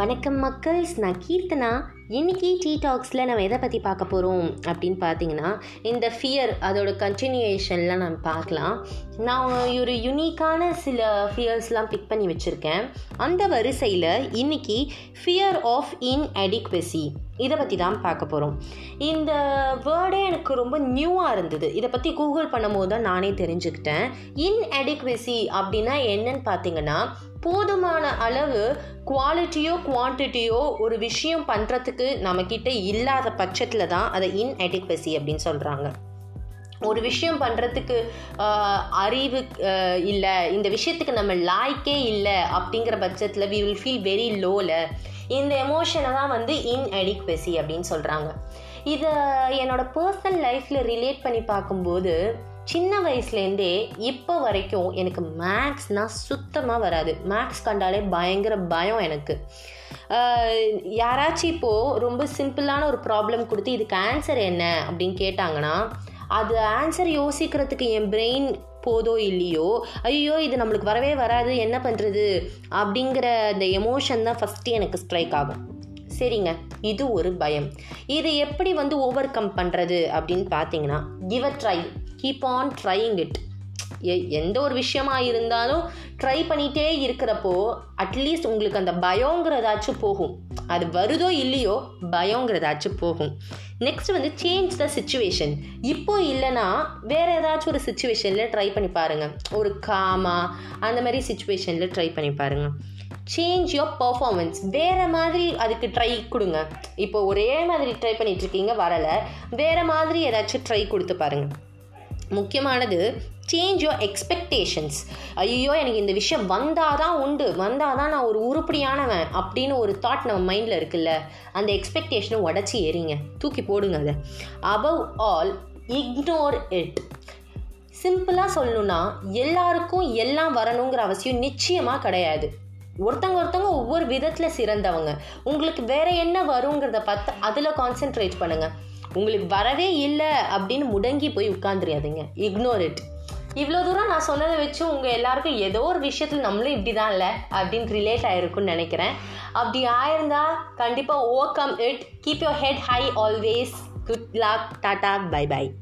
வணக்கம் மக்கள்ஸ் நான் கீர்த்தனா. இன்னைக்கு டீ டாக்ஸில் நம்ம எதை பற்றி பார்க்க போகிறோம் அப்படின்னு பார்த்தீங்கன்னா இந்த ஃபியர் அதோட கண்டினியூஷன்லாம் நம்ம பார்க்கலாம். நான் ஒரு யுனிக்கான சில ஃபியர்ஸ்லாம் பிக் பண்ணி வச்சுருக்கேன். அந்த வரிசையில் இன்னைக்கு ஃபியர் ஆஃப் இன்அடிக்வசி இதை பற்றி தான் பார்க்க போகிறோம் இந்த வேர்டே எனக்கு ரொம்ப நியூவாக இருந்தது. இதை பற்றி கூகுள் பண்ணும்போது தான் நானே தெரிஞ்சுக்கிட்டேன். இன்அடிக்வசி அப்படின்னா என்னன்னு பார்த்தீங்கன்னா போதுமான அளவு குவாலிட்டியோ குவான்டிட்டியோ ஒரு விஷயம் பண்ணுறதுக்கு நம்மக்கிட்ட இல்லாத பட்சத்தில் தான் அதை இன்அடிக்வசி அப்படின்னு சொல்கிறாங்க ஒரு விஷயம் பண்ணுறதுக்கு அறிவு இல்லை இந்த விஷயத்துக்கு நம்ம லாய்க்கே இல்லை அப்படிங்கிற பட்சத்தில் வி வில் ஃபீல் வெரி லோவில் இந்த எமோஷனை தான் வந்து இன்அடிக்வசி அப்படின்னு சொல்கிறாங்க இதை என்னோடய பர்சனல் லைஃப்பில் ரிலேட் பண்ணி பார்க்கும்போது சின்ன வயசுலேருந்தே இப்போ வரைக்கும் எனக்கு மேக்ஸ்னால் சுத்தமாக வராது. மேக்ஸ் கண்டாலே பயங்கர பயம் எனக்கு. யாராச்சும் இப்போது ரொம்ப சிம்பிளான ஒரு ப்ராப்ளம் கொடுத்து இதுக்கு ஆன்சர் என்ன அப்படின்னு கேட்டாங்கன்னா அது ஆன்சர் யோசிக்கிறதுக்கு என் பிரெயின் போதோ இல்லையோ ஐயோ இது நம்மளுக்கு வரவே வராது என்ன பண்ணுறது அப்படிங்கிற அந்த எமோஷன் தான் ஃபஸ்ட்டு எனக்கு ஸ்ட்ரைக் ஆகும். சரிங்க இது ஒரு பயம். இது எப்படி வந்து ஓவர் கம் பண்ணுறது அப்படின்னு பார்த்தீங்கன்னா give a try keep on trying it எந்த ஒரு விஷயமா இருந்தாலும் ட்ரை பண்ணிகிட்டே இருக்கிறப்போ அட்லீஸ்ட் உங்களுக்கு அந்த பயங்கிறதாச்சும் போகும். அது வருதோ இல்லையோ பயங்கிறதாச்சும் போகும். நெக்ஸ்ட் வந்து சேஞ்ச் த சுச்சுவேஷன் இப்போ இல்லைன்னா வேறு ஏதாச்சும் ஒரு சுச்சுவேஷனில் ட்ரை பண்ணி பாருங்கள் ஒரு காமா அந்த மாதிரி சுச்சுவேஷனில் ட்ரை பண்ணி பாருங்கள் சேஞ்ச் யோர் பர்ஃபார்மன்ஸ் வேறு மாதிரி அதுக்கு ட்ரை கொடுங்க. இப்போ ஒரே மாதிரி ட்ரை பண்ணிகிட்டு இருக்கீங்க வரலை. வேறு மாதிரி ஏதாச்சும் ட்ரை கொடுத்து பாருங்கள் முக்கியமானது சேஞ்ச் யோர் எக்ஸ்பெக்டேஷன்ஸ் ஐயோ எனக்கு இந்த விஷயம் வந்தால் தான் உண்டு வந்தால் தான் நான் ஒரு உருப்படியானவன் அப்படின்னு ஒரு தாட் நம்ம மைண்டில் இருக்குல்ல அந்த எக்ஸ்பெக்டேஷனை உடச்சி எறிங்க. தூக்கி போடுங்க அதை. அபவ் ஆல் இக்னோர் இட் சிம்பிளாக சொல்லணுன்னா எல்லாருக்கும் எல்லாம் வரணுங்கிற அவசியம் நிச்சயமாக கிடையாது. ஒருத்தவங்க ஒருத்தவங்க ஒவ்வொரு விதத்தில் சிறந்தவங்க. உங்களுக்கு வேற என்ன வருங்கிறத பார்த்து அதில் கான்சென்ட்ரேட் பண்ணுங்கள் உங்களுக்கு வரவே இல்லை அப்படின்னு முடங்கி போய் உட்காந்துரியாதுங்க இக்னோர் இட் இவ்வளோ தூரம் நான் சொன்னதை வச்சு உங்கள் எல்லாருக்கும் ஏதோ ஒரு விஷயத்தில் நம்மளும் இப்படி தான் இல்லை அப்படின்னு ரிலேட் ஆகிருக்குன்னு நினைக்கிறேன். அப்படி ஆயிருந்தா கண்டிப்பாக overcome it keep your head high always good luck tata bye bye